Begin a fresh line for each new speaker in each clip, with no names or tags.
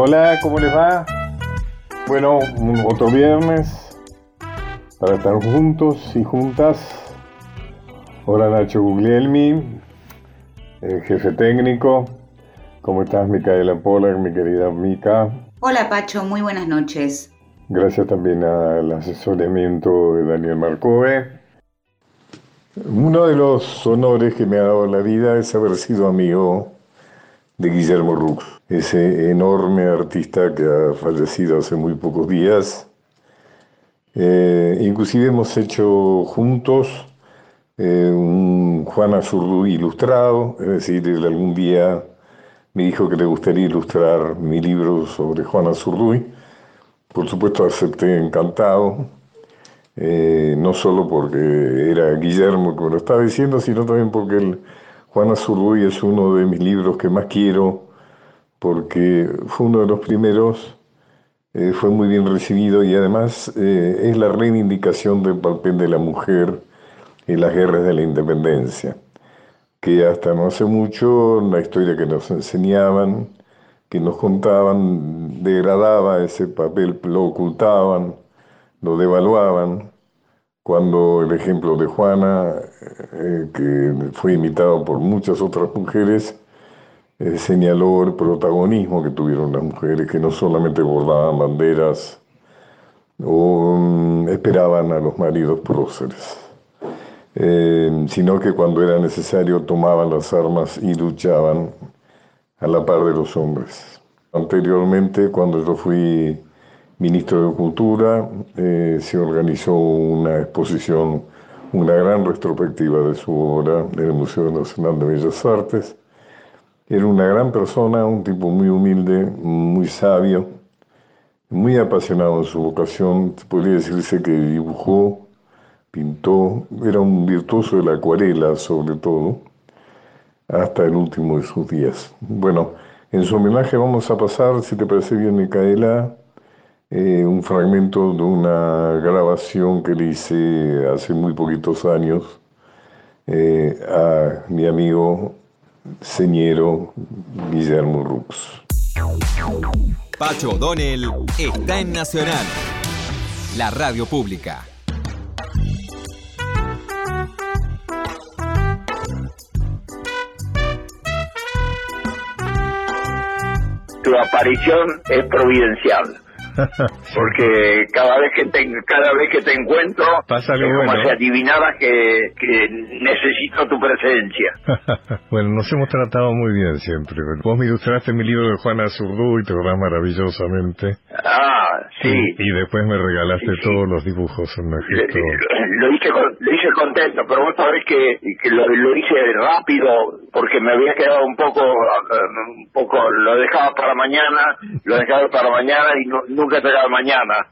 Hola, ¿cómo les va? Bueno, otro viernes para estar juntos y juntas. Hola Nacho Guglielmi, jefe técnico. ¿Cómo estás, Micaela Poller, mi querida Mica?
Hola Pacho, muy buenas noches.
Gracias también al asesoramiento de Daniel Marcove. Uno de los honores que me ha dado la vida es haber sido amigo de Guillermo Rux, ese enorme artista que ha fallecido hace muy pocos días. Eh, inclusive hemos hecho juntos eh, un Juan Azurduy ilustrado, es decir, él algún día me dijo que le gustaría ilustrar mi libro sobre Juan Azurduy. Por supuesto acepté encantado, eh, no solo porque era Guillermo me lo estaba diciendo, sino también porque el Juan Azurduy es uno de mis libros que más quiero, porque fue uno de los primeros, eh, fue muy bien recibido y además eh, es la reivindicación del papel de la mujer en las guerras de la independencia, que hasta no hace mucho la historia que nos enseñaban, que nos contaban, degradaba ese papel, lo ocultaban, lo devaluaban, cuando el ejemplo de Juana, eh, que fue imitado por muchas otras mujeres, eh, señaló el protagonismo que tuvieron las mujeres, que no solamente bordaban banderas o mm, esperaban a los maridos próceres, eh, sino que cuando era necesario tomaban las armas y luchaban a la par de los hombres. Anteriormente, cuando yo fui ministro de Cultura, eh, se organizó una exposición, una gran retrospectiva de su obra en el Museo Nacional de Bellas Artes. Era una gran persona, un tipo muy humilde, muy sabio, muy apasionado en su vocación. Podría decirse que dibujó, pintó, era un virtuoso de la acuarela sobre todo, hasta el último de sus días. Bueno, en su homenaje vamos a pasar, si te parece bien, Micaela, eh, un fragmento de una grabación que le hice hace muy poquitos años eh, a mi amigo señero Guillermo Rux.
Pacho O'Donnell está en Nacional, la radio pública.
Tu aparición es providencial porque cada vez que te, cada vez que te encuentro
Pasa
es como
bueno.
si que, que necesito tu presencia.
bueno, nos hemos tratado muy bien siempre. Vos me ilustraste mi libro de Juana Zurduy, te acordás maravillosamente.
Ah, sí.
Y, después me regalaste
Sí, sí.
todos los dibujos en gesto.
Lo hice, con- lo hice contento, pero vos sabés que, que lo, lo hice rápido porque me había quedado un poco, eh, un poco, lo dejaba para mañana, lo dejaba para mañana y no- nunca llegaba mañana.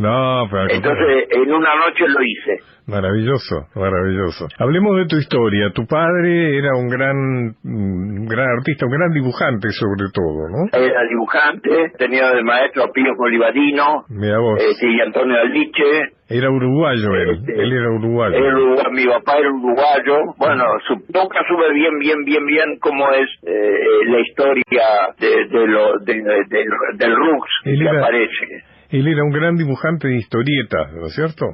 No, pero.
Entonces, en una noche lo hice.
Maravilloso, maravilloso. Hablemos de tu historia. Tu padre era un gran, un gran artista, un gran dibujante sobre todo, ¿no?
Era dibujante, tenía de maestro a Pío Colibarino,
Mira vos,
este, y Antonio Aldiche.
era uruguayo él,
Este,
él era uruguayo.
Era mi papá era uruguayo. Bueno, su, nunca supe bien, bien, bien, bien cómo es eh, la historia de, de lo, de, de- del, del Rux
Él
que
era-
aparece.
Él era un gran dibujante de historietas, ¿no es cierto?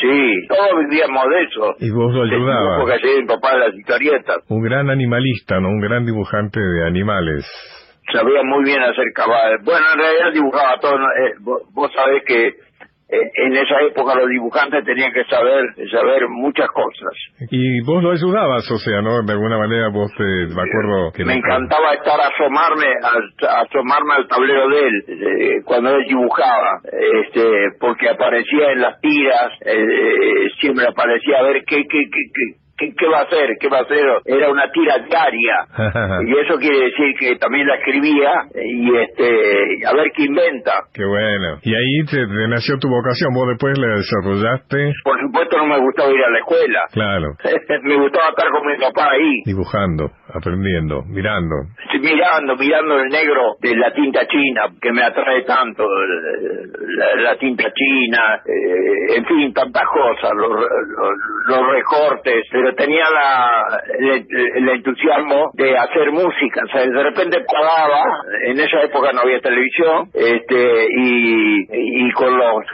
Sí, todos vivíamos de eso.
Y vos lo ayudabas.
que hacía mi papá de las historietas.
Un gran animalista, ¿no? Un gran dibujante de animales.
Sabía muy bien hacer caballos. Bueno, en realidad dibujaba todo. Eh, vos, vos sabés que en esa época los dibujantes tenían que saber saber muchas cosas.
Y vos lo ayudabas, o sea, ¿no? De alguna manera vos te, me acuerdo que...
me encantaba estar asomarme a, asomarme al tablero de él eh, cuando él dibujaba este porque aparecía en las tiras eh, eh, siempre aparecía a ver qué qué qué qué ¿Qué, qué va a hacer? ¿Qué va a hacer? Era una tira diaria. y eso quiere decir que también la escribía y este a ver qué inventa.
Qué bueno. Y ahí te, te nació tu vocación, vos después la desarrollaste.
Por supuesto no me gustaba ir a la escuela.
Claro,
me gustaba estar con mi papá ahí.
dibujando. aprendiendo, mirando.
Sí, mirando, mirando el negro de la tinta china, que me atrae tanto, la, tinta china, eh, en fin, tantas cosas, los, los, recortes, pero tenía la, el, entusiasmo de hacer música, o sea, de repente paraba, en esa época no había televisión, este, y, y con los,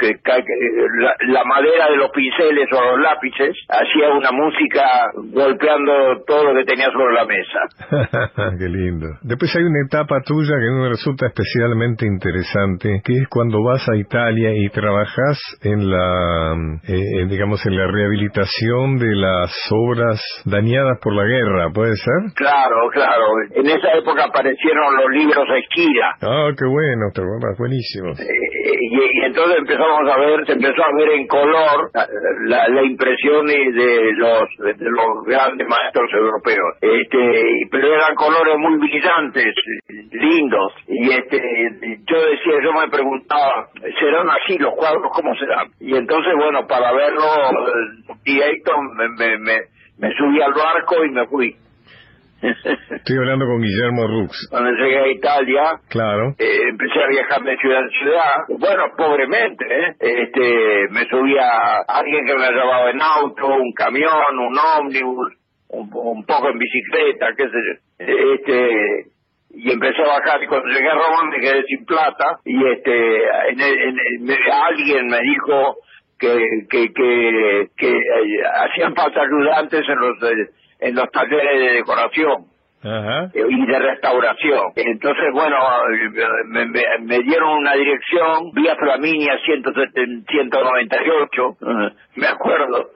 la, la madera de los pinceles o los lápices, hacía una música golpeando todo lo que tenía sobre la mesa.
Qué lindo. Después hay una etapa tuya que me resulta especialmente interesante, que es cuando vas a Italia y trabajas en la, eh, digamos, en la rehabilitación de las obras dañadas por la guerra, ¿puede ser?
Claro, claro. En esa época aparecieron los libros Esquira.
Ah, qué bueno, buenísimo.
Eh, y, entonces empezamos a ver, se empezó a ver en color la, la impresión de los, de los grandes maestros europeos. Este, pero eran colores muy brillantes, lindos. Y este, yo decía, yo me preguntaba, ¿serán así los cuadros? ¿Cómo serán? Y entonces, bueno, para verlo directo me, me, me, me subí al barco y me fui.
Estoy hablando con Guillermo Rux.
Cuando llegué a Italia,
claro.
Eh, empecé a viajar de ciudad en ciudad. Bueno, pobremente, ¿eh? Este, me subía alguien que me llevaba en auto, un camión, un ómnibus, un, poco en bicicleta, qué sé yo. Este, y empecé a bajar y cuando llegué a Roma me quedé sin plata y este en, alguien me dijo que que que, que eh, hacían falta ayudantes en los en los talleres de decoración y de restauración. Entonces, bueno, me, dieron una dirección, vía Flaminia 198, me acuerdo.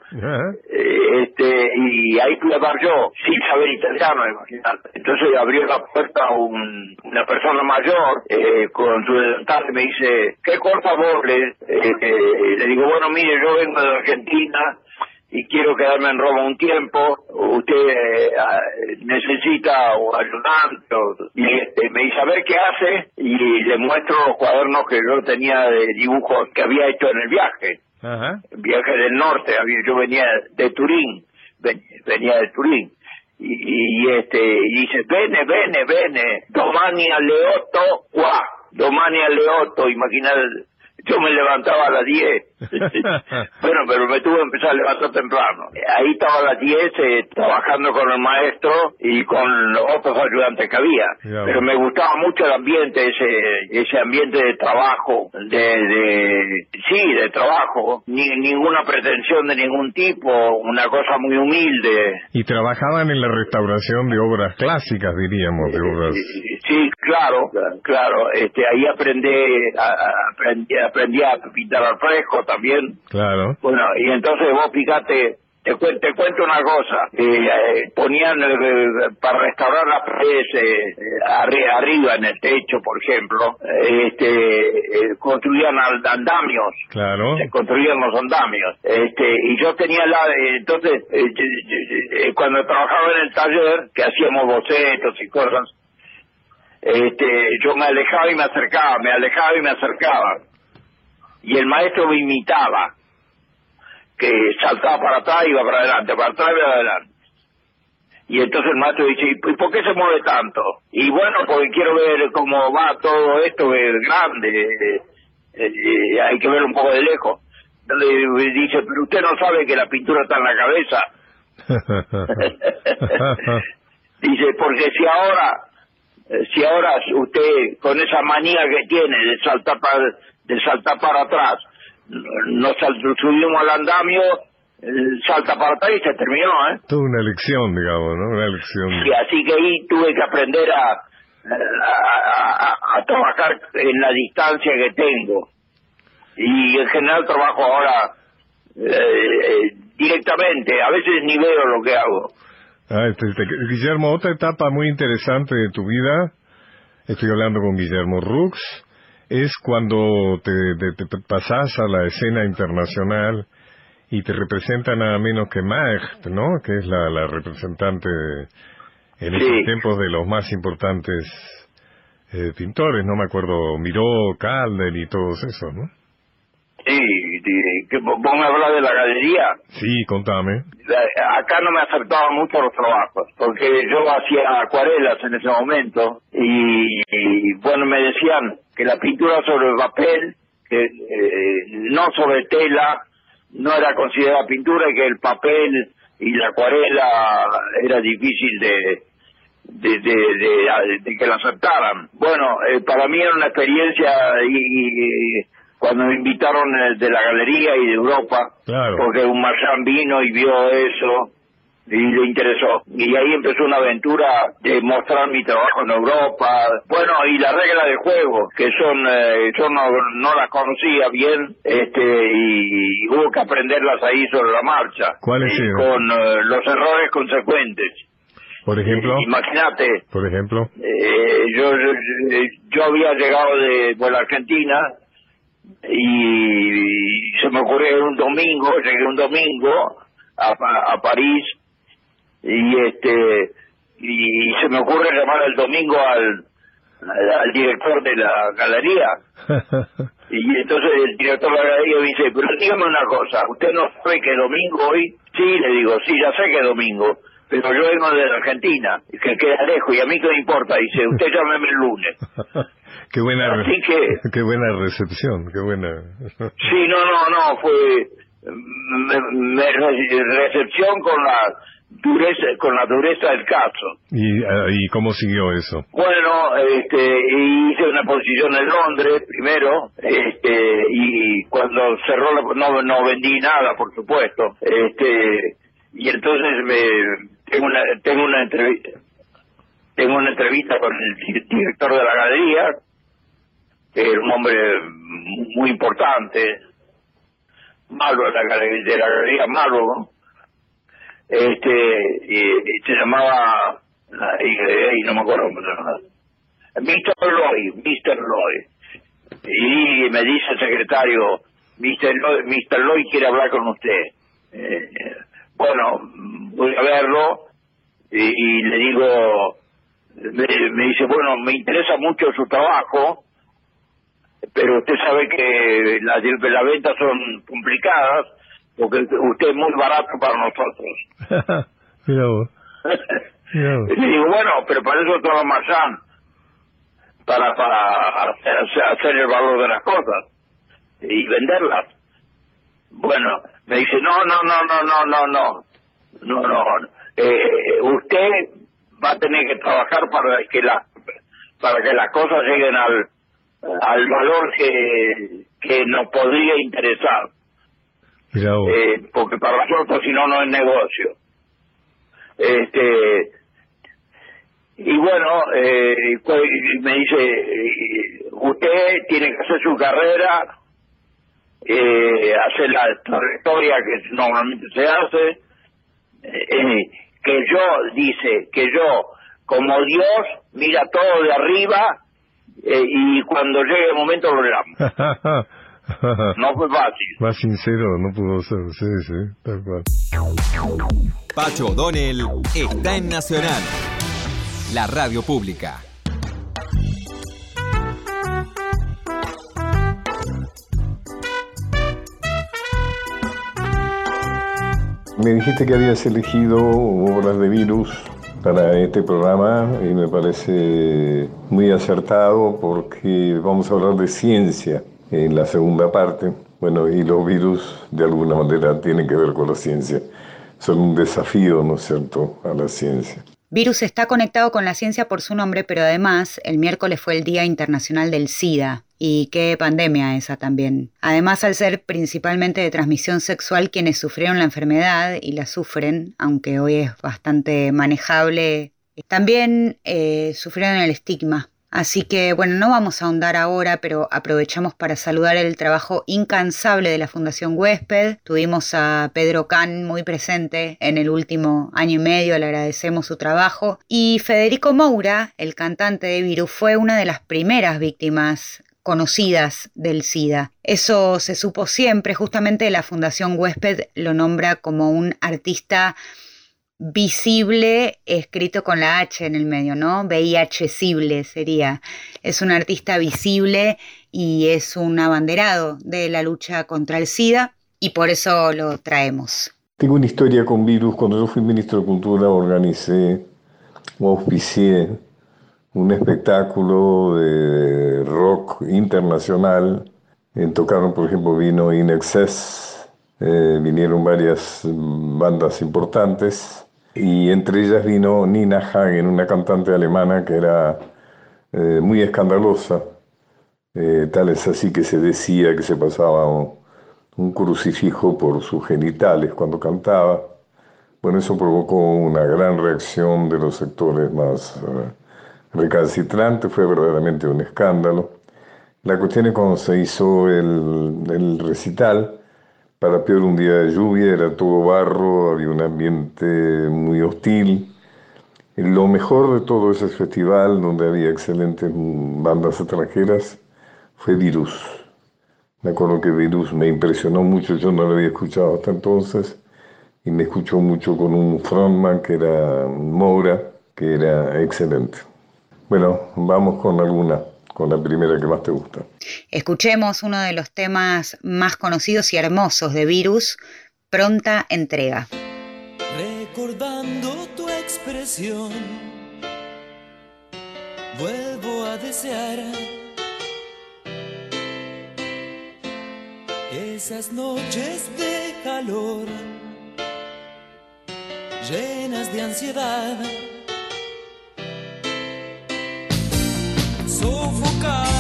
Eh, este Y ahí fui a dar yo, saber italiano, imagínate. Entonces abrió la puerta un, una persona mayor eh, con su dental y me dice, ¿qué por favor? Le, eh, le digo, bueno, mire, yo vengo de Argentina y quiero quedarme en Roma un tiempo, usted eh, necesita un ayudante, y este, me dice a ver qué hace, y le muestro los cuadernos que yo tenía de dibujos que había hecho en el viaje, viaje del norte, yo venía de Turín, venía de Turín, y, este y dice, vene, vene, vene, domani Leoto, qua, domani Leoto, imagínate yo me levantaba a las 10. bueno, pero me tuve que empezar a levantar temprano. Ahí estaba a las 10 eh, trabajando con el maestro y con los otros ayudantes que había. pero me gustaba mucho el ambiente, ese ese ambiente de trabajo, de, de sí, de trabajo. Ni, ninguna pretensión de ningún tipo, una cosa muy humilde.
Y trabajaban en la restauración de obras clásicas, diríamos, de obras...
Sí, claro, claro. Este, ahí aprendí, aprendí aprendí a pintar al fresco también.
Claro.
Bueno, y entonces vos fíjate, te, te cuento una cosa, eh, ponían eh, para restaurar las paredes eh, arriba en el techo, por ejemplo, este, construían andamios,
claro,
se construían los andamios, este, y yo tenía la, entonces, cuando trabajaba en el taller, que hacíamos bocetos y cosas, este, yo me alejaba y me acercaba, me alejaba y me acercaba y el maestro me imitaba, que saltaba para atrás, iba para adelante, para atrás y para adelante. Y entonces el maestro dice, ¿y por qué se mueve tanto? Y bueno, porque quiero ver cómo va todo esto, es grande, eh, eh, hay que ver un poco de lejos. Entonces dice, pero usted no sabe que la pintura está en la cabeza. dice, porque si ahora, eh, si ahora usted con esa manía que tiene de saltar para de saltar para atrás. Nos subimos al andamio, salta para atrás y se terminó, ¿eh?
Toda una lección, digamos, ¿no? Una lección.
Sí, así que ahí tuve que aprender a, a, trabajar en la distancia que tengo. Y en general trabajo ahora eh, directamente, a veces ni veo lo que hago.
Ah, este, este, Guillermo, otra etapa muy interesante de tu vida, estoy hablando con Guillermo Rux, es cuando te, te, pasas a la escena internacional y te representa nada menos que Macht, ¿no? Que es la, la representante en esos tiempos de los más importantes eh, pintores, no me acuerdo, Miró, Calder y todos esos, ¿no?
Sí, que vos me hablas de la galería.
Sí, contame.
Acá no me aceptaban mucho los trabajos, porque yo hacía acuarelas en ese momento y, bueno, me decían que la pintura sobre papel, que eh, no sobre tela, no era considerada pintura y que el papel y la acuarela era difícil de, de, de, que la aceptaran. Bueno, eh, para mí era una experiencia y cuando me invitaron de la galería y de Europa, porque un marchand vino y vio eso y le interesó. Y ahí empezó una aventura de mostrar mi trabajo en Europa. Bueno, y la regla de juego, que son, eh, yo no, no las conocía bien, este, y, hubo que aprenderlas ahí sobre la marcha.
¿Cuáles
eh, Con los errores consecuentes.
Por ejemplo.
Imagínate.
Por ejemplo.
yo, yo, yo, había llegado de, la Argentina y se me ocurrió un domingo, llegué un domingo a, a París y este y se me ocurre llamar el domingo al, al, director de la galería. Y entonces el director de la galería me dice pero dígame una cosa usted no sabe que domingo hoy sí le digo sí ya sé que es domingo pero yo vengo de la Argentina que queda lejos y a mí qué me importa dice usted llámeme el lunes
Qué buena, qué buena recepción, qué buena.
sí, no, no, no, fue me, recepción con la dureza, con la dureza del caso.
¿Y, ¿Y cómo siguió eso?
Bueno, este, hice una posición en Londres primero, este, y cuando cerró la, no, no vendí nada, por supuesto, este, y entonces me tengo una tengo una entrevista tengo una entrevista con el director de la galería era un hombre muy importante, malo de la, de la galería, malo, este, y, se llamaba, y, no me acuerdo cómo se llamaba, Mr. Lloyd, Mr. Lloyd. Y me dice el secretario, Mr. Lloyd, Mr. Lloyd quiere hablar con usted. Eh, bueno, voy a verlo y, le digo, me, dice, bueno, me interesa mucho su trabajo, pero usted sabe que las la ventas son complicadas porque usted es muy barato para nosotros.
Mira vos.
y digo, bueno, pero para eso trabaja Marzán, para, para hacer, el valor de las cosas y venderlas. Bueno, me dice, no, no, no, no, no, no, no, no, no, eh, usted va a tener que trabajar para que la, para que las cosas lleguen al, al valor que, que nos podría interesar. Eh, porque para nosotros si no, no es negocio. Este y bueno, eh, me dice, usted tiene que hacer su carrera, eh, hacer la trayectoria que normalmente se hace, eh, que yo, dice, que yo, como Dios, mira todo de arriba eh, y cuando llegue el momento lo llamo. no fue fácil.
Más sincero no pudo ser, sí, sí, tal cual.
Pacho O'Donnell está en Nacional, la radio pública.
Me dijiste que habías elegido obras de virus para este programa y me parece muy acertado porque vamos a hablar de ciencia en la segunda parte. Bueno, y los virus de alguna manera tienen que ver con la ciencia. Son un desafío, ¿no es cierto?, a la ciencia.
Virus está conectado con la ciencia por su nombre, pero además el miércoles fue el Día Internacional del SIDA. Y qué pandemia esa también. Además, al ser principalmente de transmisión sexual, quienes sufrieron la enfermedad y la sufren, aunque hoy es bastante manejable, también eh, sufrieron el estigma Así que bueno, no vamos a ahondar ahora, pero aprovechamos para saludar el trabajo incansable de la Fundación Huésped. Tuvimos a Pedro Can muy presente en el último año y medio, le agradecemos su trabajo. Y Federico Moura, el cantante de Virus, fue una de las primeras víctimas conocidas del SIDA. Eso se supo siempre, justamente la Fundación Huésped lo nombra como un artista visible escrito con la H en el medio, ¿no? VIH-sible sería. Es un artista visible y es un abanderado de la lucha contra el SIDA y por eso lo traemos.
Tengo una historia con virus. Cuando yo fui ministro de Cultura organicé o auspicié un espectáculo de rock internacional. tocaron, por ejemplo, vino In Excess, eh, vinieron varias bandas importantes y entre ellas vino Nina Hagen, una cantante alemana que era eh, muy escandalosa. Eh, tal es así que se decía que se pasaba un, crucifijo por sus genitales cuando cantaba. Bueno, eso provocó una gran reacción de los sectores más recalcitrantes, fue verdaderamente un escándalo. La cuestión es cuando se hizo el, el recital, para peor un día de lluvia, era todo barro, había un ambiente muy hostil. Lo mejor de todo ese festival, donde había excelentes bandas extranjeras, fue Virus. Me acuerdo que Virus me impresionó mucho, yo no lo había escuchado hasta entonces, y me escuchó mucho con un frontman que era Moura, que era excelente. Bueno, vamos con alguna con la primera que más te gusta.
Escuchemos uno de los temas más conocidos y hermosos de Virus, Pronta Entrega.
Recordando tu expresión, vuelvo a desear esas noches de calor, llenas de ansiedad sofocado por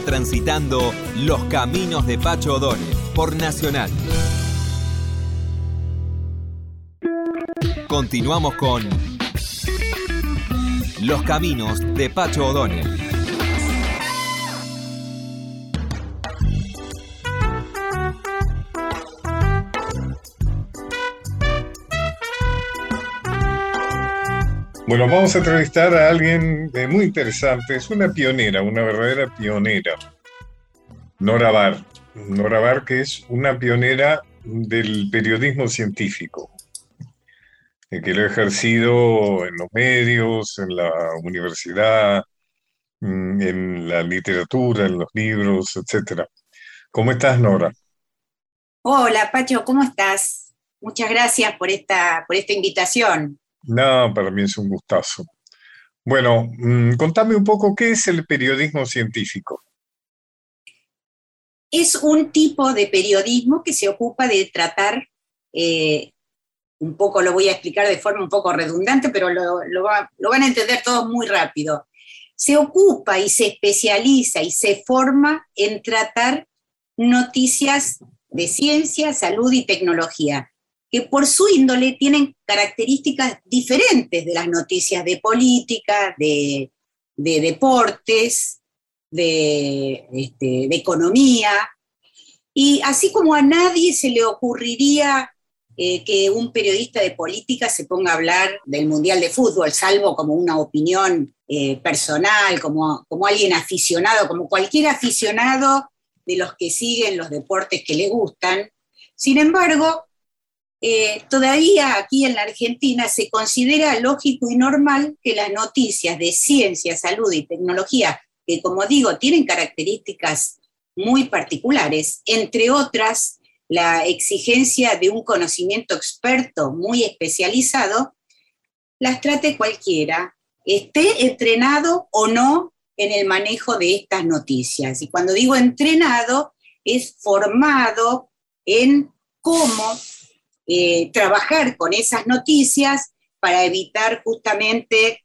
Transitando los caminos de Pacho O'Donnell por Nacional. Continuamos con Los caminos de Pacho O'Donnell.
Bueno, vamos a entrevistar a alguien muy interesante. Es una pionera, una verdadera pionera. Nora Bar. Nora Bar, que es una pionera del periodismo científico, eh, que lo ha ejercido en los medios, en la universidad, mm, en la literatura, en los libros, etc. ¿Cómo estás, Nora?
Hola, Pacho, ¿cómo estás? Muchas gracias por esta, por esta invitación.
No, para mí es un gustazo. Bueno, mm, contame un poco qué es el periodismo científico.
Es un tipo de periodismo que se ocupa de tratar, eh, un poco lo voy a explicar de forma un poco redundante, pero lo, lo va- lo van a entender todos muy rápido. Se ocupa y se especializa y se forma en tratar noticias de ciencia, salud y tecnología, que por su índole tienen características diferentes de las noticias de política, de, de deportes, de, este, de economía. Y así como a nadie se le ocurriría eh, que un periodista de política se ponga a hablar del Mundial de Fútbol, salvo como una opinión eh, personal, como, como alguien aficionado, como cualquier aficionado de los que siguen los deportes que le gustan. Sin embargo, eh, todavía aquí en la Argentina se considera lógico y normal que las noticias de ciencia, salud y tecnología, que como digo, tienen características muy particulares, entre otras la exigencia de un conocimiento experto muy especializado, las trate cualquiera, esté entrenado o no en el manejo de estas noticias. Y cuando digo entrenado, es formado en cómo eh, trabajar con esas noticias para evitar justamente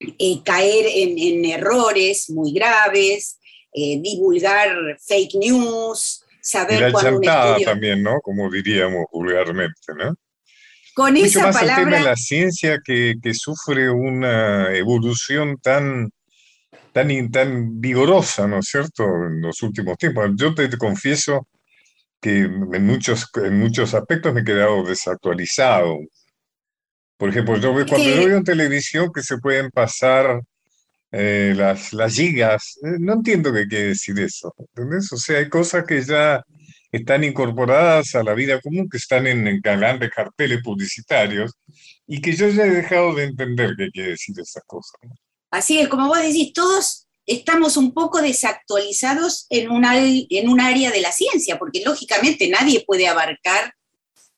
eh, caer en, en errores muy graves, eh, divulgar fake news, saber
la
cuando un estudio...
también, ¿no? Como diríamos vulgarmente, ¿no?
Con
Mucho
esa
más el tema de
palabra,
la ciencia que, que sufre una evolución tan, tan, tan vigorosa, ¿no es cierto?, en los últimos tiempos. Yo te, te confieso que en muchos, en muchos aspectos me he quedado desactualizado. Por ejemplo, yo veo- cuando yo
Sí.
veo en televisión que se pueden pasar eh, las, las gigas, eh, no entiendo qué quiere decir eso, ¿entendés? O sea, hay cosas que ya están incorporadas a la vida común, que están en, en grandes carteles publicitarios, y que yo ya he dejado de entender qué quiere decir esas cosas.
así es, como vos decís, todos estamos un poco desactualizados en en un área de la ciencia, porque lógicamente nadie puede abarcar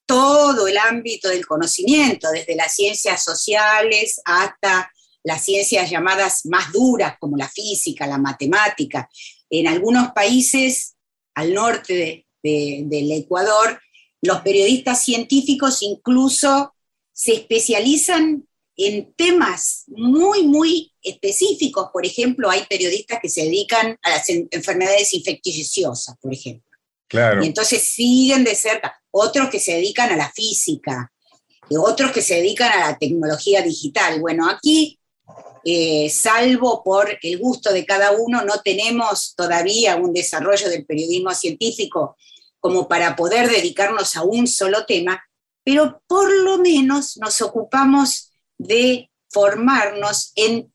todo el ámbito del conocimiento, desde las ciencias sociales hasta las ciencias llamadas más duras, como la física, la matemática. En algunos países al norte de- de- del Ecuador, los periodistas científicos incluso se especializan en temas muy, muy específicos. Por ejemplo, hay periodistas que se dedican a las en- enfermedades infecciosas, por ejemplo.
Claro,
Y entonces siguen de cerca. Otros que se dedican a la física, y otros que se dedican a la tecnología digital. Bueno, aquí, eh, salvo por el gusto de cada uno, no tenemos todavía un desarrollo del periodismo científico como para poder dedicarnos a un solo tema, pero por lo menos nos ocupamos de formarnos en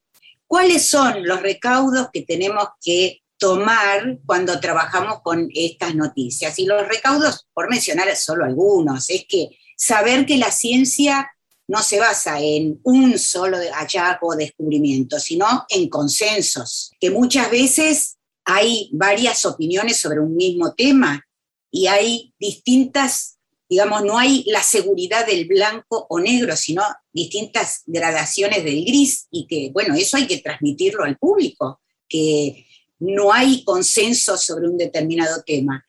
¿Cuáles son los recaudos que tenemos que tomar cuando trabajamos con estas noticias? Y los recaudos, por mencionar solo algunos, es que saber que la ciencia no se basa en un solo hallazgo o descubrimiento, sino en consensos, que muchas veces hay varias opiniones sobre un mismo tema y hay distintas, digamos, no hay la seguridad del blanco o negro, sino distintas gradaciones del gris y que, bueno, eso hay que transmitirlo al público, que no hay consenso sobre un determinado tema.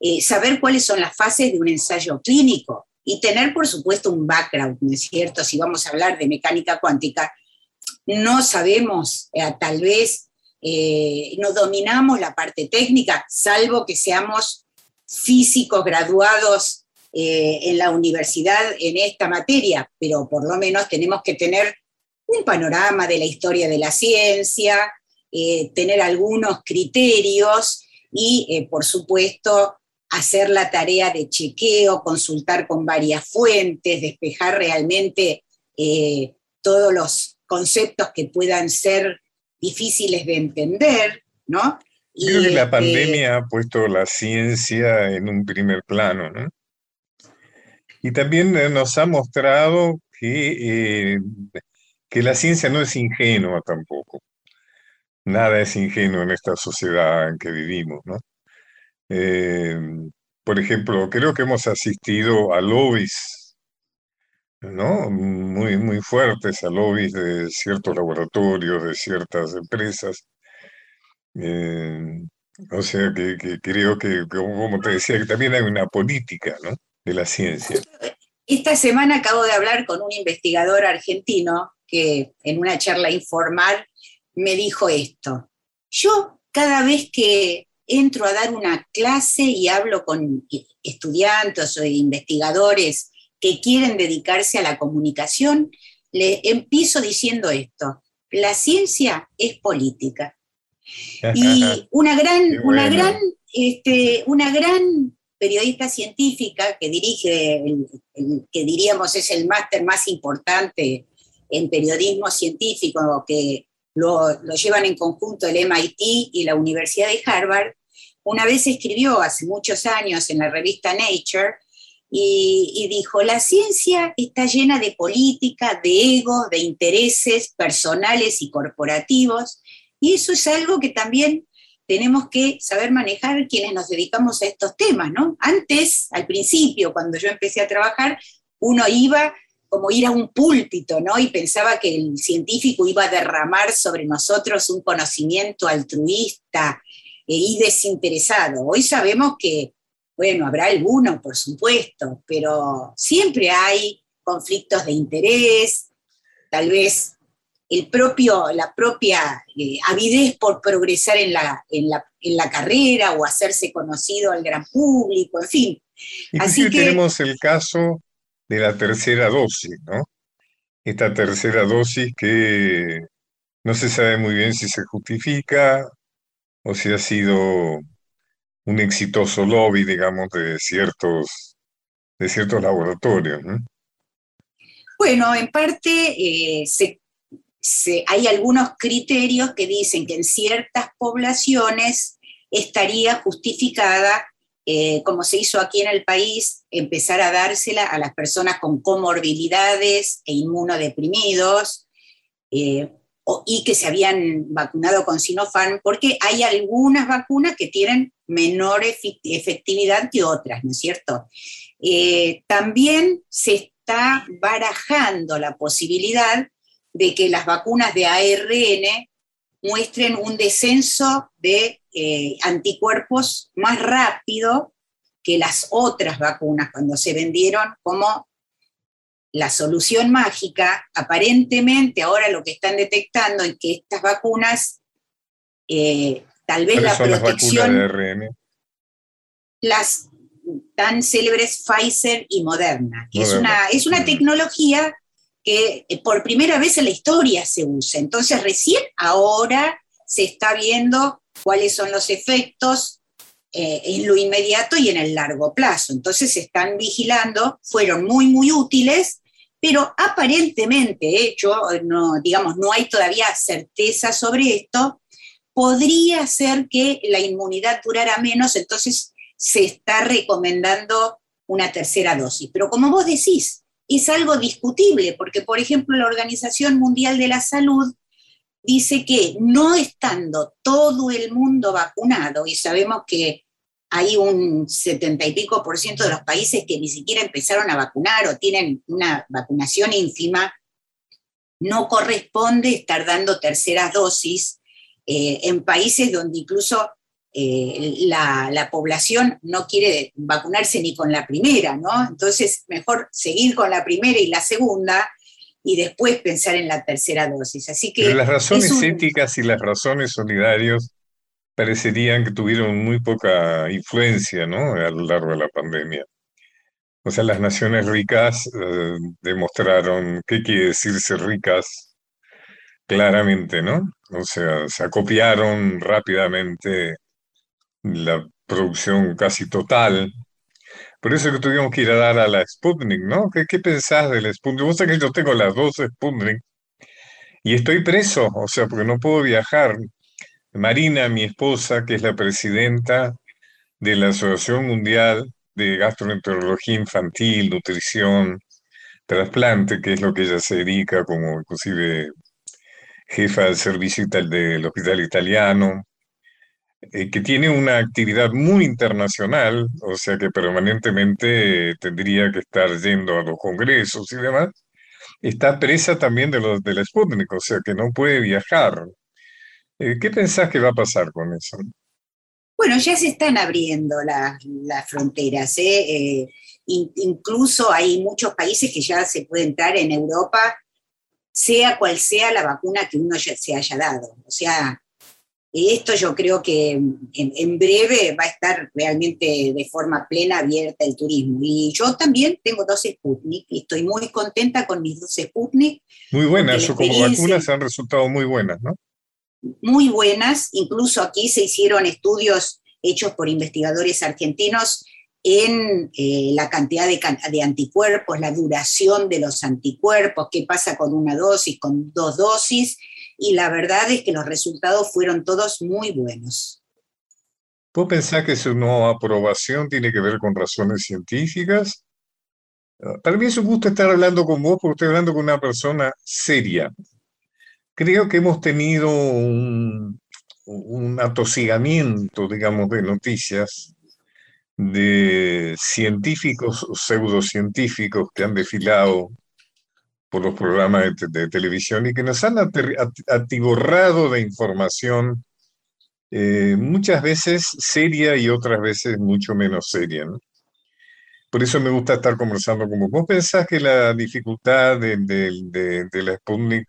Eh, saber cuáles son las fases de un ensayo clínico, y tener, por supuesto, un background, ¿no es cierto? Si vamos a hablar de mecánica cuántica, no sabemos, eh, tal vez eh, no dominamos la parte técnica, salvo que seamos físicos graduados eh, en la universidad en esta materia, pero por lo menos tenemos que tener un panorama de la historia de la ciencia, tener algunos criterios y, por supuesto, hacer la tarea de chequeo, consultar con varias fuentes, despejar realmente eh, todos los conceptos que puedan ser difíciles de entender, ¿no?
Creo que la este pandemia ha puesto la ciencia en un primer plano, ¿no? Y también eh, nos ha mostrado que, eh, que la ciencia no es ingenua tampoco. Nada es ingenuo en esta sociedad en que vivimos, ¿no? Eh, por ejemplo, creo que hemos asistido a lobbies, ¿no? Muy, muy fuertes, a lobbies de ciertos laboratorios, de ciertas empresas. Eh, o sea que, creo que, como te decía, que también hay una política, ¿no? De la ciencia.
Esta semana acabo de hablar con un investigador argentino que en una charla informal me dijo esto. Yo cada vez que entro a dar una clase y hablo con estudiantes o investigadores que quieren dedicarse a la comunicación, le empiezo diciendo esto, la ciencia es política. Y una gran, una gran, este, una gran periodista científica que dirige, que diríamos es el máster más importante en periodismo científico, que lo, llevan en conjunto el MIT y la Universidad de Harvard, una vez escribió hace muchos años en la revista Nature y, dijo, la ciencia está llena de política, de ego, de intereses personales y corporativos, y eso es algo que también tenemos que saber manejar quienes nos dedicamos a estos temas, ¿no? Antes, al principio, cuando yo empecé a trabajar, uno iba como ir a un púlpito, ¿no? Y pensaba que el científico iba a derramar sobre nosotros un conocimiento altruista, y desinteresado. Hoy sabemos que, bueno, habrá alguno, por supuesto, pero siempre hay conflictos de interés, tal vez el propio, la propia eh, avidez por progresar en la, en, la, carrera o hacerse conocido al gran público, en fin.
Así que tenemos el caso de la tercera dosis, ¿no? Esta tercera dosis que no se sabe muy bien si se justifica o si ha sido un exitoso lobby, digamos, de ciertos, de ciertos laboratorios.
Bueno, en parte eh, hay algunos criterios que dicen que en ciertas poblaciones estaría justificada, eh, como se hizo aquí en el país, empezar a dársela a las personas con comorbilidades e inmunodeprimidos, eh, y que se habían vacunado con Sinopharm, porque hay algunas vacunas que tienen menor efectividad que otras, ¿no es cierto? Eh, también se está barajando la posibilidad de que las vacunas de ARN muestren un descenso de eh, anticuerpos más rápido que las otras vacunas cuando se vendieron como la solución mágica, aparentemente ahora lo que están detectando es que estas vacunas, eh, tal vez la protección...
Las de ARN?
Las tan célebres Pfizer y Moderna, que es una, es una tecnología que eh, por primera vez en la historia se usa. Entonces recién ahora se está viendo cuáles son los efectos eh, en lo inmediato y en el largo plazo. Entonces se están vigilando, fueron muy, muy útiles pero aparentemente, ¿eh? yo no, digamos, no hay todavía certeza sobre esto, podría ser que la inmunidad durara menos, entonces se está recomendando una tercera dosis. Pero como vos decís, es algo discutible, porque por ejemplo la Organización Mundial de la Salud dice que no estando todo el mundo vacunado, y sabemos que hay un setenta y pico por ciento de los países que ni siquiera empezaron a vacunar o tienen una vacunación ínfima, no corresponde estar dando terceras dosis eh, en países donde incluso eh, la, la, población no quiere vacunarse ni con la primera, ¿no? Entonces, mejor seguir con la primera y la segunda y después pensar en la tercera dosis. Así que...
Pero las razones un... éticas y las razones solidarias parecerían que tuvieron muy poca influencia ¿no? a lo largo de la pandemia. O sea, las naciones ricas eh, demostraron qué quiere decir ser ricas claramente, ¿no? O sea, se acopiaron rápidamente la producción casi total. Por eso que tuvimos que ir a dar a la Sputnik, ¿no? ¿Qué, qué pensás del Sputnik? Vos sabés que yo tengo las dos Sputnik y estoy preso, o sea, porque no puedo viajar. Marina, mi esposa, que es la presidenta de la Asociación Mundial de Gastroenterología Infantil, Nutrición, Trasplante, que es lo que ella se dedica como inclusive jefa del servicio del Hospital Italiano, eh, que tiene una actividad muy internacional, o sea que permanentemente tendría que estar yendo a los congresos y demás, está presa también de, los, de la Sputnik, o sea que no puede viajar. Eh, ¿Qué pensás que va a pasar con eso?
Bueno, ya se están abriendo las, las fronteras. ¿eh? In, incluso hay muchos países que ya se puede entrar en Europa, sea cual sea la vacuna que uno se haya dado. O sea, esto yo creo que en, en, breve va a estar realmente de forma plena abierta el turismo. Y yo también tengo dos Sputnik y estoy muy contenta con mis dos Sputnik.
Muy buenas, como vacunas han resultado muy buenas, ¿no?
muy buenas, incluso aquí se hicieron estudios hechos por investigadores argentinos en eh, la cantidad de, de, anticuerpos, la duración de los anticuerpos, qué pasa con una dosis, con dos dosis, y la verdad es que los resultados fueron todos muy buenos.
¿Vos pensás que su no aprobación tiene que ver con razones científicas? Para mí es un gusto estar hablando con vos porque estoy hablando con una persona seria, creo que hemos tenido un, un atosigamiento, digamos, de noticias de científicos o pseudocientíficos que han desfilado por los programas de, televisión y que nos han atiborrado de información eh, muchas veces seria y otras veces mucho menos seria. Por eso me gusta estar conversando con vos. ¿Vos pensás que la dificultad de, de la Sputnik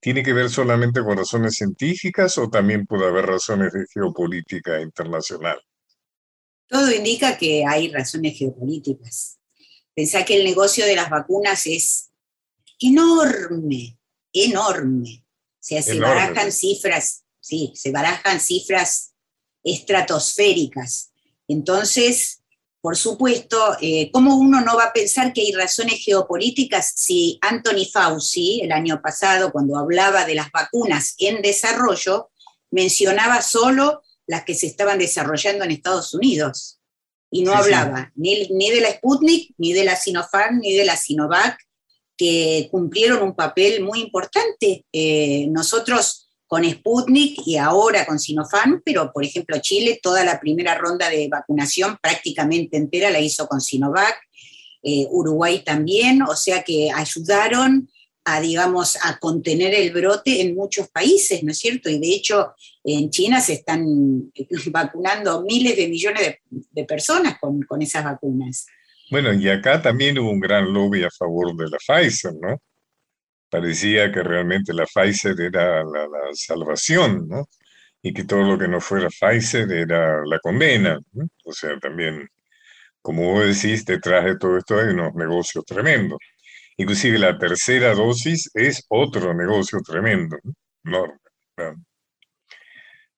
¿Tiene que ver solamente con razones científicas o también puede haber razones de geopolítica internacional?
Todo indica que hay razones geopolíticas. Pensá que el negocio de las vacunas es enorme, enorme. O sea, se enorme. barajan cifras, sí, se barajan cifras estratosféricas. Entonces, por supuesto, eh, ¿cómo uno no va a pensar que hay razones geopolíticas si Anthony Fauci, el año pasado, cuando hablaba de las vacunas en desarrollo, mencionaba solo las que se estaban desarrollando en Estados Unidos? Y no sí, hablaba sí. Ni, ni, de la Sputnik, ni de la Sinopharm, ni de la Sinovac, que cumplieron un papel muy importante. Eh, nosotros con Sputnik y ahora con Sinopharm, pero por ejemplo Chile toda la primera ronda de vacunación prácticamente entera la hizo con Sinovac, eh, Uruguay también, o sea que ayudaron a, digamos, a contener el brote en muchos países, ¿no es cierto? Y de hecho en China se están vacunando miles de millones de, de personas con, con esas vacunas.
Bueno, y acá también hubo un gran lobby a favor de la Pfizer, ¿no? parecía que realmente la Pfizer era la, la, salvación, ¿no? Y que todo lo que no fuera Pfizer era la condena. ¿no? O sea, también, como vos decís, detrás de todo esto hay unos negocios tremendos. Inclusive la tercera dosis es otro negocio tremendo, ¿no? ¿no?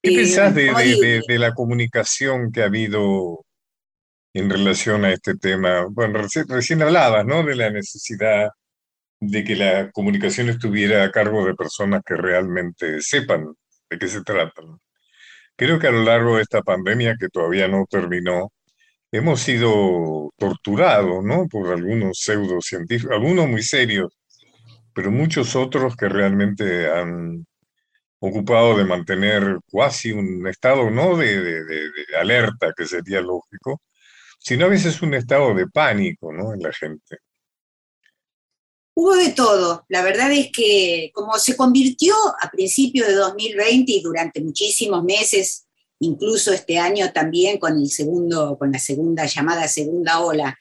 ¿Qué pensás de, de, de, de, la comunicación que ha habido en relación a este tema? Bueno, recién, recién hablabas, ¿no? De la necesidad de que la comunicación estuviera a cargo de personas que realmente sepan de qué se trata. Creo que a lo largo de esta pandemia, que todavía no terminó, hemos sido torturados, ¿no? Por algunos pseudocientíficos, algunos muy serios, pero muchos otros que realmente han ocupado de mantener casi un estado, no de, alerta, que sería lógico, sino a veces un estado de pánico, ¿no? En la gente.
Hubo de todo. La verdad es que como se convirtió a principios de 2020 y durante muchísimos meses, incluso este año también con el segundo, con la segunda llamada segunda ola,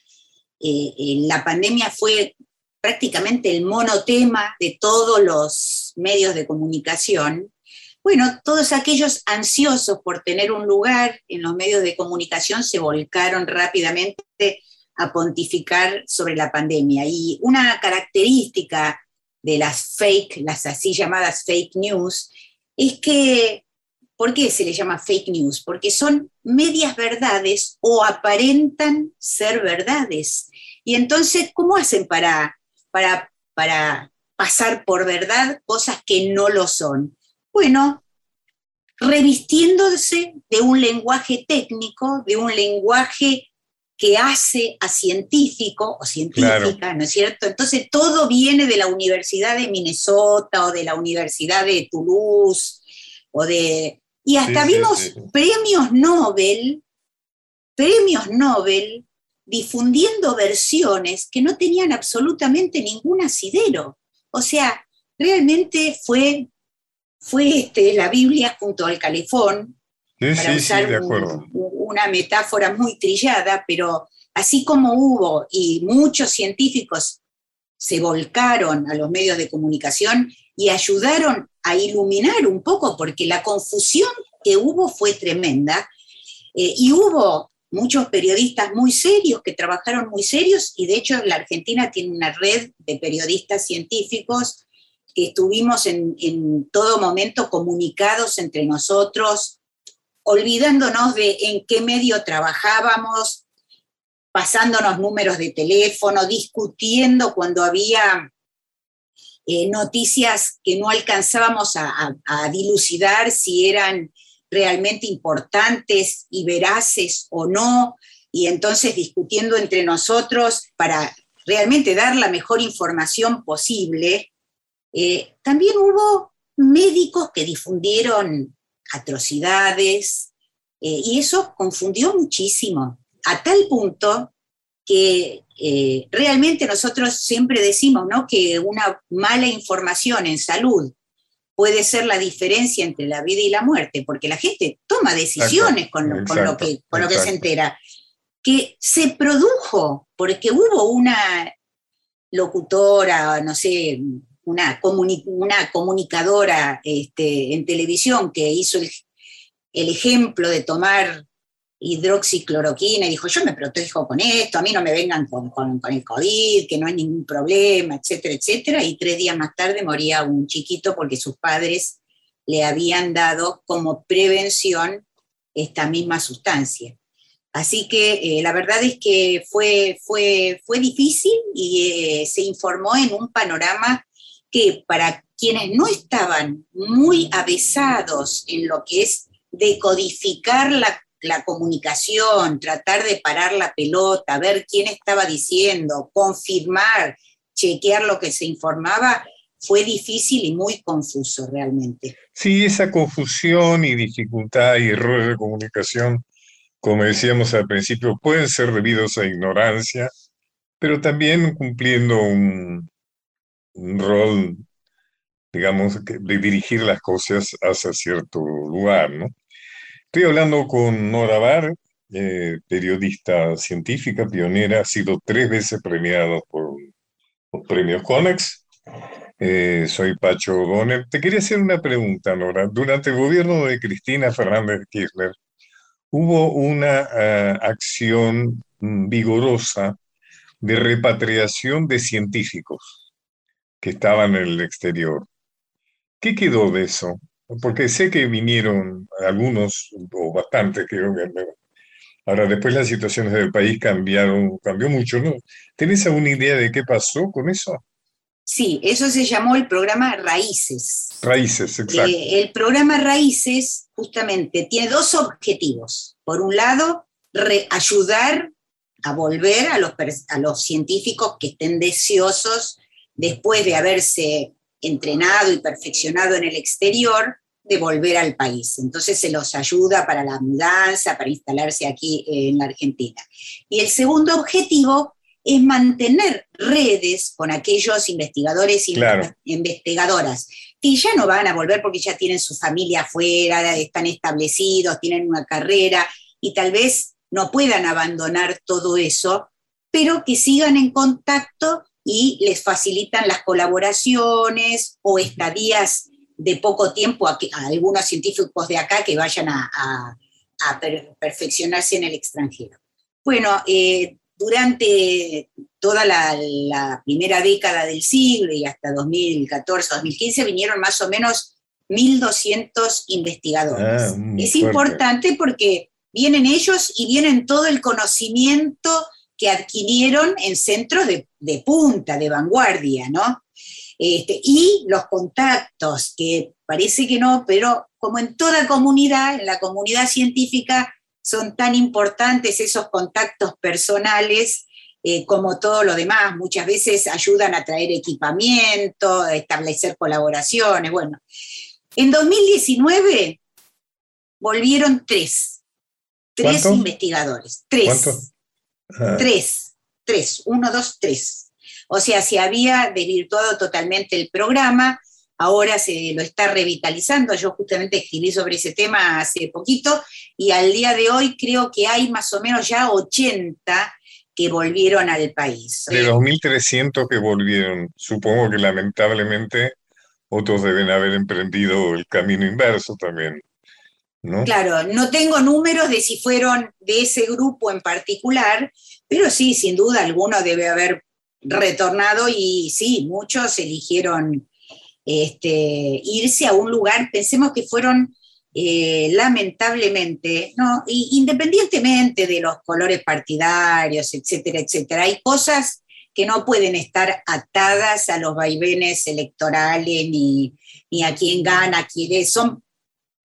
eh, eh, la pandemia fue prácticamente el monotema de todos los medios de comunicación. Bueno, todos aquellos ansiosos por tener un lugar en los medios de comunicación se volcaron rápidamente a pontificar sobre la pandemia. Y una característica de las fake, las así llamadas fake news, es que, ¿por qué se le llama fake news? Porque son medias verdades o aparentan ser verdades. Y entonces, ¿cómo hacen para, para, para pasar por verdad cosas que no lo son? Bueno, revistiéndose de un lenguaje técnico, de un lenguaje que hace a científico o científica,
Claro.
¿no es cierto? Entonces todo viene de la Universidad de Minnesota o de la Universidad de Toulouse o de... Y hasta
Sí,
vimos
sí.
premios Nobel, premios Nobel difundiendo versiones que no tenían absolutamente ningún asidero. O sea, realmente fue, fue este, la Biblia junto al calefón, para usar
de
un-
acuerdo.
una metáfora muy trillada, pero así como hubo y muchos científicos se volcaron a los medios de comunicación y ayudaron a iluminar un poco, porque la confusión que hubo fue tremenda, eh, y hubo muchos periodistas muy serios que trabajaron muy serios, y de hecho la Argentina tiene una red de periodistas científicos que estuvimos en, en todo momento comunicados entre nosotros, olvidándonos de en qué medio trabajábamos, pasándonos números de teléfono, discutiendo cuando había eh, noticias que no alcanzábamos a, dilucidar si eran realmente importantes y veraces o no, y entonces discutiendo entre nosotros para realmente dar la mejor información posible. Eh, también hubo médicos que difundieron atrocidades, eh, y eso confundió muchísimo, a tal punto que eh, realmente nosotros siempre decimos ¿no? que una mala información en salud puede ser la diferencia entre la vida y la muerte, porque la gente toma decisiones con lo, con lo que, con lo que se entera, que se produjo porque hubo una locutora, no sé, una, comuni- una comunicadora este, en televisión que hizo el, el ejemplo de tomar hidroxicloroquina y dijo, yo me protejo con esto, a mí no me vengan con, con- el COVID, que no hay ningún problema, etcétera, etcétera, y tres días más tarde moría un chiquito porque sus padres le habían dado como prevención esta misma sustancia. Así que eh, la verdad es que fue, fue, fue difícil y eh, se informó en un panorama que para quienes no estaban muy avesados en lo que es decodificar la, la comunicación, tratar de parar la pelota, ver quién estaba diciendo, confirmar, chequear lo que se informaba, fue difícil y muy confuso realmente.
Sí, esa confusión y dificultad y errores de comunicación, como decíamos al principio, pueden ser debidos a ignorancia, pero también cumpliendo un, un rol, digamos, de dirigir las cosas hacia cierto lugar, ¿no? Estoy hablando con Nora Bar, eh, periodista científica, pionera, ha sido tres veces premiado por los premios Conex. Eh, soy Pacho O'Donnell. Te quería hacer una pregunta, Nora. Durante el gobierno de Cristina Fernández de Kirchner, hubo una ah, acción vigorosa de repatriación de científicos que estaban en el exterior. ¿Qué quedó de eso? Porque sé que vinieron algunos, o bastantes, creo que Ahora, después las situaciones del país cambiaron, cambió mucho, ¿no? ¿Tenés alguna idea de qué pasó con eso?
Sí, eso se llamó el programa Raíces.
Raíces, exacto.
Eh, el programa Raíces justamente tiene dos objetivos. Por un lado, ayudar a volver a los, a los científicos que estén deseosos después de haberse entrenado y perfeccionado en el exterior, de volver al país. Entonces se los ayuda para la mudanza, para instalarse aquí en la Argentina. Y el segundo objetivo es mantener redes con aquellos investigadores y investigadoras que ya no van a volver porque ya tienen su familia afuera, están establecidos, tienen una carrera y tal vez no puedan abandonar todo eso, pero que sigan en contacto y les facilitan las colaboraciones o estadías de poco tiempo a, algunos científicos de acá que vayan a, perfeccionarse en el extranjero. Bueno, eh, durante toda la, primera década del siglo y hasta 2014, 2015 vinieron más o menos 1.200 investigadores. Ah, es importante porque vienen ellos y vienen todo el conocimiento que adquirieron en centros de, punta, de vanguardia, ¿no? Este, y los contactos, que parece que no, pero como en toda comunidad, en la comunidad científica, son tan importantes esos contactos personales eh, como todo lo demás. Muchas veces ayudan a traer equipamiento, a establecer colaboraciones. Bueno, en 2019 volvieron tres, tres investigadores, tres, ah. tres, tres, uno, dos, tres. O sea, se había desvirtuado totalmente el programa, ahora se lo está revitalizando. Yo justamente escribí sobre ese tema hace poquito y al día de hoy creo que hay más o menos ya 80 que volvieron al país.
De 2.300 que volvieron, supongo que lamentablemente otros deben haber emprendido el camino inverso también. ¿no?
Claro, no tengo números de si fueron de ese grupo en particular, pero sí, sin duda alguno debe haber retornado y sí, muchos eligieron este, irse a un lugar, pensemos que fueron eh, lamentablemente, ¿no? independientemente de los colores partidarios, etcétera, etcétera, hay cosas que no pueden estar atadas a los vaivenes electorales ni, a quién gana, quién es. Son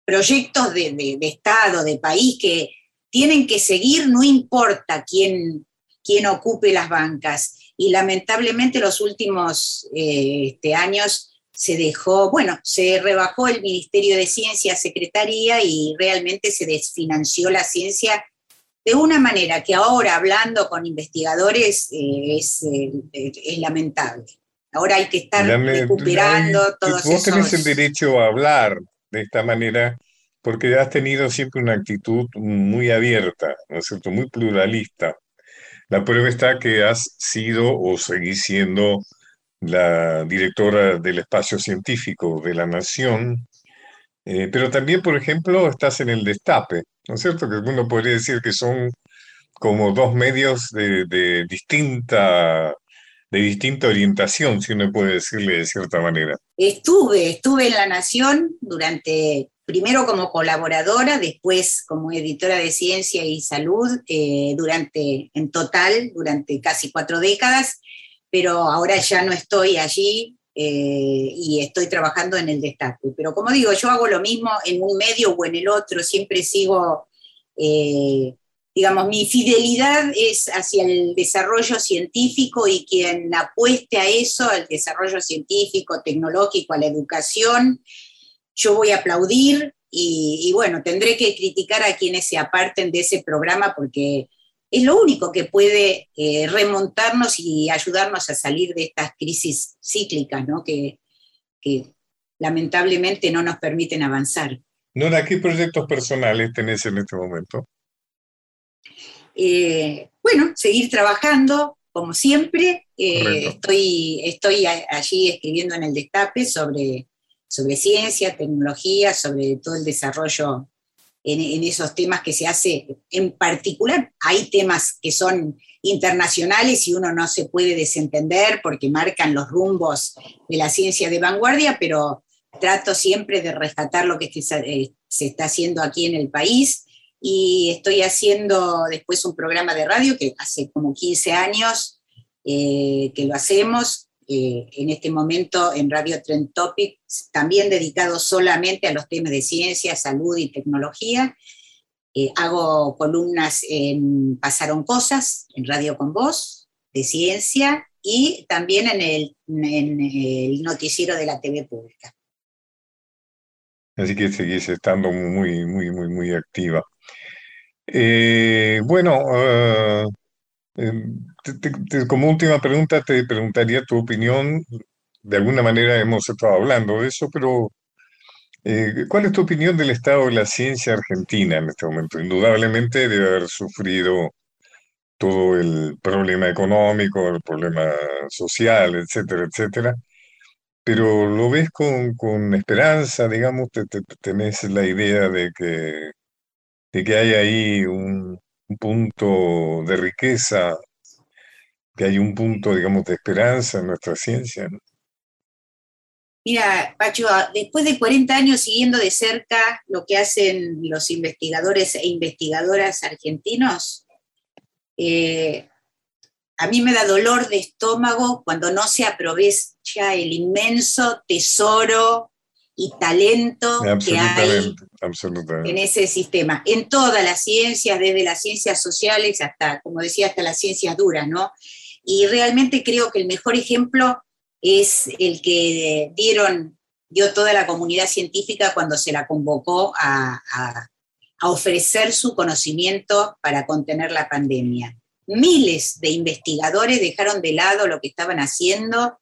proyectos de, de, Estado, de país que tienen que seguir, no importa quién, quién ocupe las bancas. Y lamentablemente los últimos eh, este, años se dejó, bueno, se rebajó el Ministerio de Ciencia, Secretaría, y realmente se desfinanció la ciencia de una manera que ahora, hablando con investigadores, eh, eh, es, lamentable. Ahora hay que estar recuperando todos
Vos tenés el derecho a hablar de esta manera porque has tenido siempre una actitud muy abierta, ¿no es cierto?, muy pluralista. La prueba está que has sido o seguís siendo la directora del espacio científico de la Nación, eh, pero también, por ejemplo, estás en el Destape, ¿no es cierto? Que uno podría decir que son como dos medios de, distinta de distinta orientación, si uno puede decirle de cierta manera.
Estuve, estuve en La Nación durante, primero como colaboradora, después como editora de Ciencia y Salud, eh, durante, en total, durante casi cuatro décadas, pero ahora ya no estoy allí eh, y estoy trabajando en el destaque. Pero como digo, yo hago lo mismo en un medio o en el otro, siempre sigo, eh, digamos, mi fidelidad es hacia el desarrollo científico y quien apueste a eso, al desarrollo científico, tecnológico, a la educación, yo voy a aplaudir y, y bueno, tendré que criticar a quienes se aparten de ese programa porque es lo único que puede eh, remontarnos y ayudarnos a salir de estas crisis cíclicas, ¿no? que, lamentablemente no nos permiten avanzar.
Nora, ¿qué proyectos personales tenés en este momento?
Eh, bueno, seguir trabajando, como siempre. Eh, estoy, estoy allí escribiendo en el Destape sobre, sobre ciencia, tecnología, sobre todo el desarrollo en, esos temas que se hace. En particular, hay temas que son internacionales y uno no se puede desentender porque marcan los rumbos de la ciencia de vanguardia, pero trato siempre de rescatar lo que se, está haciendo aquí en el país y estoy haciendo después un programa de radio que hace como 15 años eh, que lo hacemos, eh, en este momento en Radio Trend Topics, también dedicado solamente a los temas de ciencia, salud y tecnología. Eh, hago columnas en Pasaron Cosas, en Radio con Voz, de ciencia, y también en el, el noticiero de la TV pública.
Así que seguís estando muy, muy, muy, muy activa. Eh, bueno, em, como última pregunta te preguntaría tu opinión. De alguna manera hemos estado hablando de eso, pero eh, ¿cuál es tu opinión del estado de la ciencia argentina en este momento? Indudablemente debe haber sufrido todo el problema económico, el problema social, etcétera, etcétera pero lo ves con, con esperanza, digamos, te, tenés la idea de que, de que hay ahí un, punto de riqueza, que hay un punto, digamos, de esperanza en nuestra ciencia.
Mira, Pacho, después de 40 años siguiendo de cerca lo que hacen los investigadores e investigadoras argentinos, eh, a mí me da dolor de estómago cuando no se aprovecha el inmenso tesoro y talento que hay en ese sistema, en todas las ciencias, desde las ciencias sociales hasta, como decía, hasta las ciencias duras, ¿no? Y realmente creo que el mejor ejemplo es el que dieron, dio toda la comunidad científica cuando se la convocó a ofrecer su conocimiento para contener la pandemia miles de investigadores dejaron de lado lo que estaban haciendo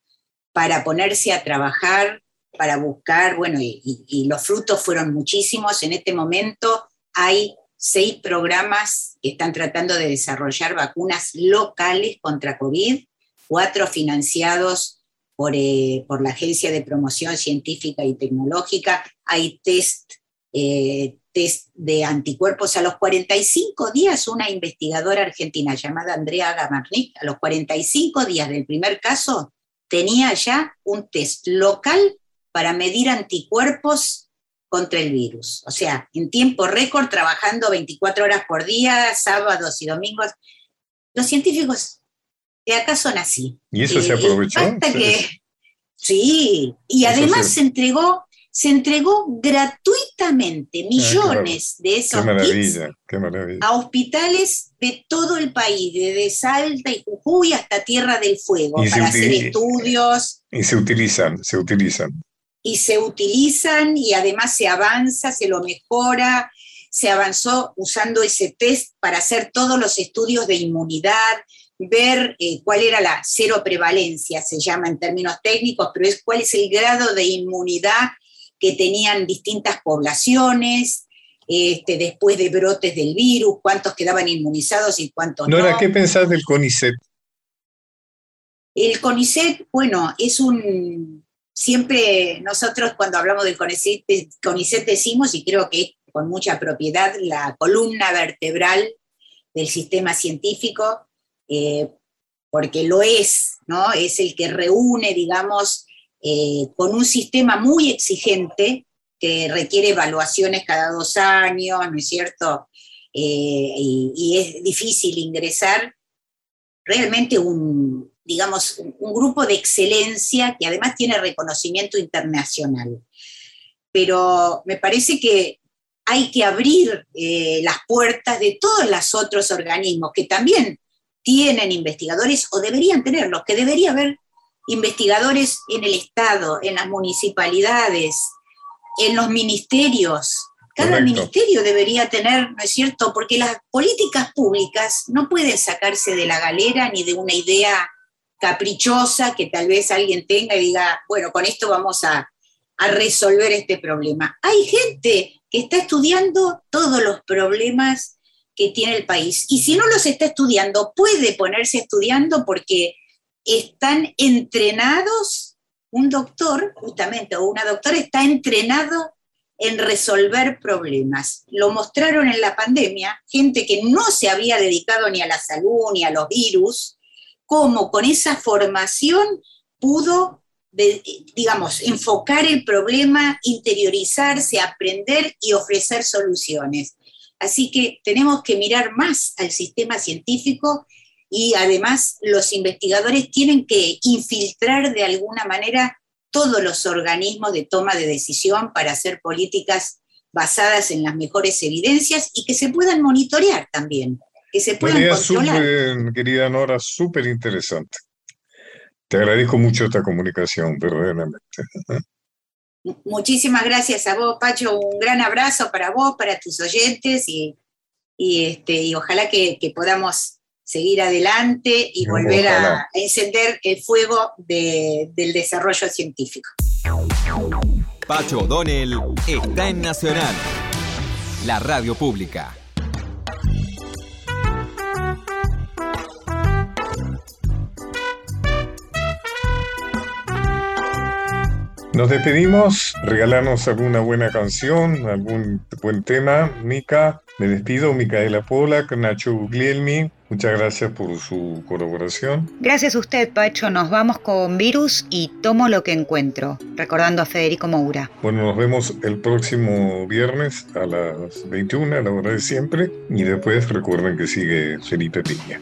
para ponerse a trabajar, para buscar, bueno, y, los frutos fueron muchísimos. En este momento hay seis programas que están tratando de desarrollar vacunas locales contra COVID, cuatro financiados por, eh, por la Agencia de Promoción Científica y Tecnológica, hay test eh, test de anticuerpos. A los 45 días, una investigadora argentina llamada Andrea Gamarnik, a los 45 días del primer caso, tenía ya un test local para medir anticuerpos contra el virus. O sea, en tiempo récord, trabajando 24 horas por día, sábados y domingos. Los científicos de acá son así.
¿Y eso se aprovechó?
sí, y además se entregó se entregó gratuitamente ah, millones de esos kits a hospitales de todo el país, desde Salta y Jujuy hasta Tierra del Fuego, para hacer estudios.
Y se utilizan, se utilizan.
Y se utilizan y además se avanza, se lo mejora. Se avanzó usando ese test para hacer todos los estudios de inmunidad, ver eh, cuál era la cero prevalencia, se llama en términos técnicos, pero es cuál es el grado de inmunidad que tenían distintas poblaciones, este, después de brotes del virus, cuántos quedaban inmunizados y cuántos no.
Nora, ¿qué pensás del CONICET?
El CONICET, bueno, es un... Siempre nosotros cuando hablamos del CONICET, CONICET decimos, y creo que con mucha propiedad, la columna vertebral del sistema científico, eh, porque lo es, ¿no? Es el que reúne, digamos, eh, con un sistema muy exigente que requiere evaluaciones cada dos años, ¿no es cierto? Eh, y, es difícil ingresar, realmente un, digamos, un grupo de excelencia que además tiene reconocimiento internacional. Pero me parece que hay que abrir eh, las puertas de todos los otros organismos que también tienen investigadores o deberían tenerlos, que debería haber investigadores en el Estado, en las municipalidades, en los ministerios. Cada ministerio debería tener, ¿no es cierto? Porque las políticas públicas no pueden sacarse de la galera ni de una idea caprichosa que tal vez alguien tenga y diga, bueno, con esto vamos a, a resolver este problema. Hay gente que está estudiando todos los problemas que tiene el país. Y si no los está estudiando, puede ponerse estudiando porque están entrenados, un doctor, justamente, o una doctora está entrenado en resolver problemas. Lo mostraron en la pandemia, gente que no se había dedicado ni a la salud ni a los virus, cómo con esa formación pudo, digamos, enfocar el problema, interiorizarse, aprender y ofrecer soluciones. Así que tenemos que mirar más al sistema científico y además los investigadores tienen que infiltrar de alguna manera todos los organismos de toma de decisión para hacer políticas basadas en las mejores evidencias y que se puedan monitorear también, que se puedan
Idea
controlar.
súper, querida Nora, súper interesante. Te agradezco mucho esta comunicación, verdaderamente.
Muchísimas gracias a vos, Pacho. Un gran abrazo para vos, para tus oyentes y, y, este, y ojalá que, que podamos seguir adelante y volver a, a encender el fuego de- del desarrollo científico.
Pacho O'Donnell está en Nacional, la radio pública.
Nos despedimos, regalarnos alguna buena canción, algún buen tema. Mica, me despido, Micaela Polak, Nacho Guglielmi, muchas gracias por su colaboración.
Gracias a usted, Pacho. Nos vamos con Virus y Tomo lo que encuentro, recordando a Federico Moura.
Bueno, nos vemos el próximo viernes a las 21, a la hora de siempre. Y después recuerden que sigue Felipe Piña.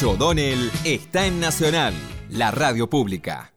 Pacho O'Donnell está en Nacional, la radio pública.